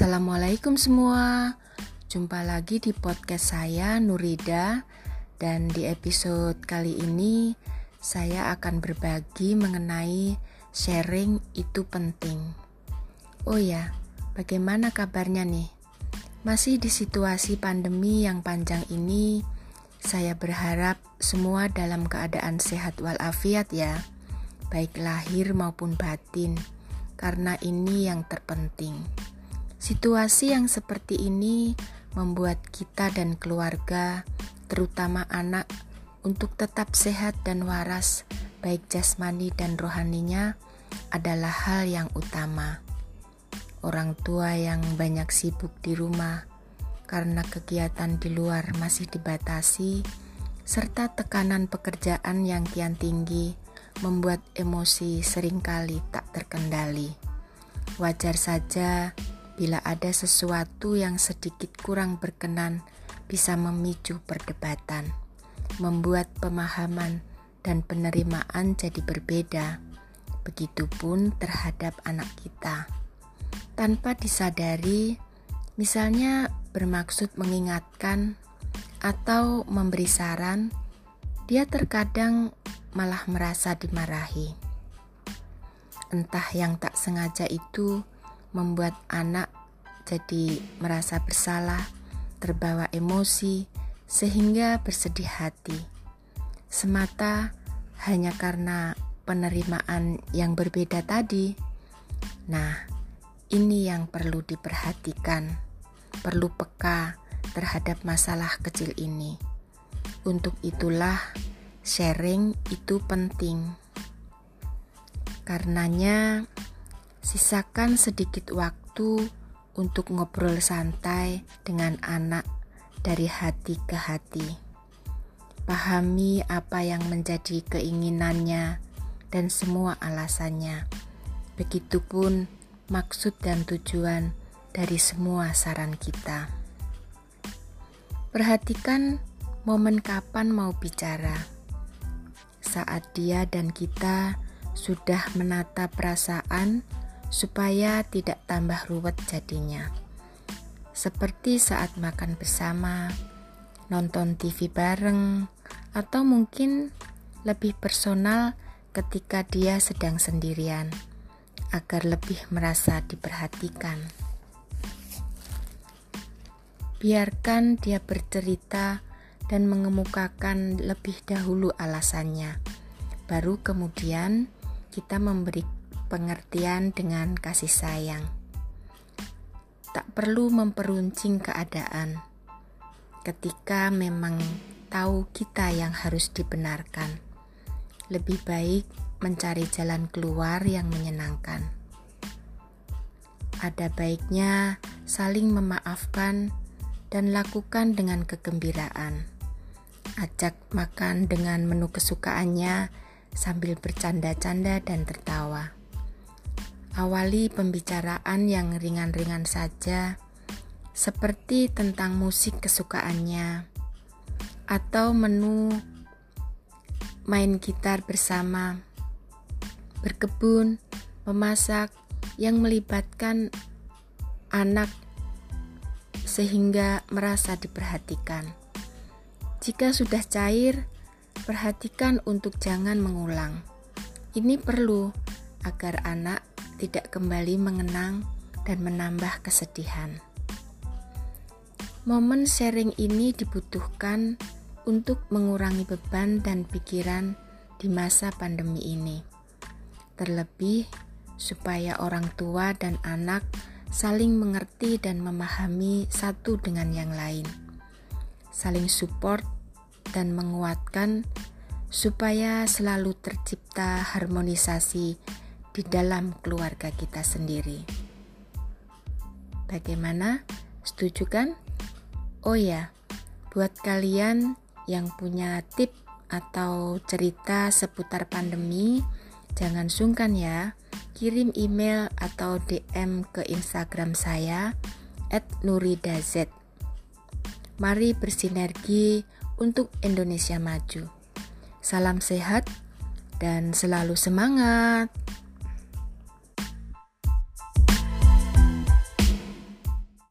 Assalamualaikum semua. Jumpa lagi di podcast saya Nurida dan di episode kali ini saya akan berbagi mengenai sharing itu penting. Oh ya, bagaimana kabarnya nih? Masih di situasi pandemi yang panjang ini, saya berharap semua dalam keadaan sehat walafiat ya, baik lahir maupun batin, karena ini yang terpenting. Situasi yang seperti ini membuat kita dan keluarga, terutama anak, untuk tetap sehat dan waras, baik jasmani dan rohaninya, adalah hal yang utama. Orang tua yang banyak sibuk di rumah karena kegiatan di luar masih dibatasi, serta tekanan pekerjaan yang kian tinggi membuat emosi sering kali tak terkendali. Wajar saja Bila ada sesuatu yang sedikit kurang berkenan, bisa memicu perdebatan, membuat pemahaman dan penerimaan jadi berbeda. Begitupun terhadap anak kita. Tanpa disadari, misalnya bermaksud mengingatkan atau memberi saran, dia terkadang malah merasa dimarahi. Entah yang tak sengaja itu membuat anak jadi merasa bersalah, terbawa emosi, sehingga bersedih hati. Semata hanya karena penerimaan yang berbeda tadi. Nah, ini yang perlu diperhatikan, perlu peka terhadap masalah kecil ini. Untuk itulah sharing itu penting. Karenanya Sisakan sedikit waktu untuk ngobrol santai dengan anak dari hati ke hati. Pahami apa yang menjadi keinginannya dan semua alasannya. Begitupun maksud dan tujuan dari semua saran kita. Perhatikan momen kapan mau bicara. Saat dia dan kita sudah menata perasaan supaya tidak tambah ruwet jadinya. Seperti saat makan bersama, nonton TV bareng, atau mungkin lebih personal ketika dia sedang sendirian, agar lebih merasa diperhatikan. Biarkan dia bercerita dan mengemukakan lebih dahulu alasannya, baru kemudian kita memberi pengertian dengan kasih sayang. Tak perlu memperuncing keadaan ketika memang tahu kita yang harus dibenarkan. Lebih baik mencari jalan keluar yang menyenangkan. Ada baiknya saling memaafkan dan lakukan dengan kegembiraan. Ajak makan dengan menu kesukaannya sambil bercanda-canda dan tertawa. Awali pembicaraan yang ringan-ringan saja, seperti tentang musik kesukaannya, atau menu main gitar bersama, berkebun, memasak yang melibatkan anak sehingga merasa diperhatikan. Jika sudah cair, perhatikan untuk jangan mengulang. Ini perlu agar anak tidak kembali mengenang dan menambah kesedihan. Momen sharing ini dibutuhkan untuk mengurangi beban dan pikiran di masa pandemi ini. Terlebih supaya orang tua dan anak saling mengerti dan memahami satu dengan yang lain. Saling support dan menguatkan supaya selalu tercipta harmonisasi di dalam keluarga kita sendiri. Bagaimana? Setuju kan? Oh ya, buat kalian yang punya tip atau cerita seputar pandemi, jangan sungkan ya. Kirim email atau DM ke Instagram saya @nuridaz. Mari bersinergi untuk Indonesia maju. Salam sehat dan selalu semangat.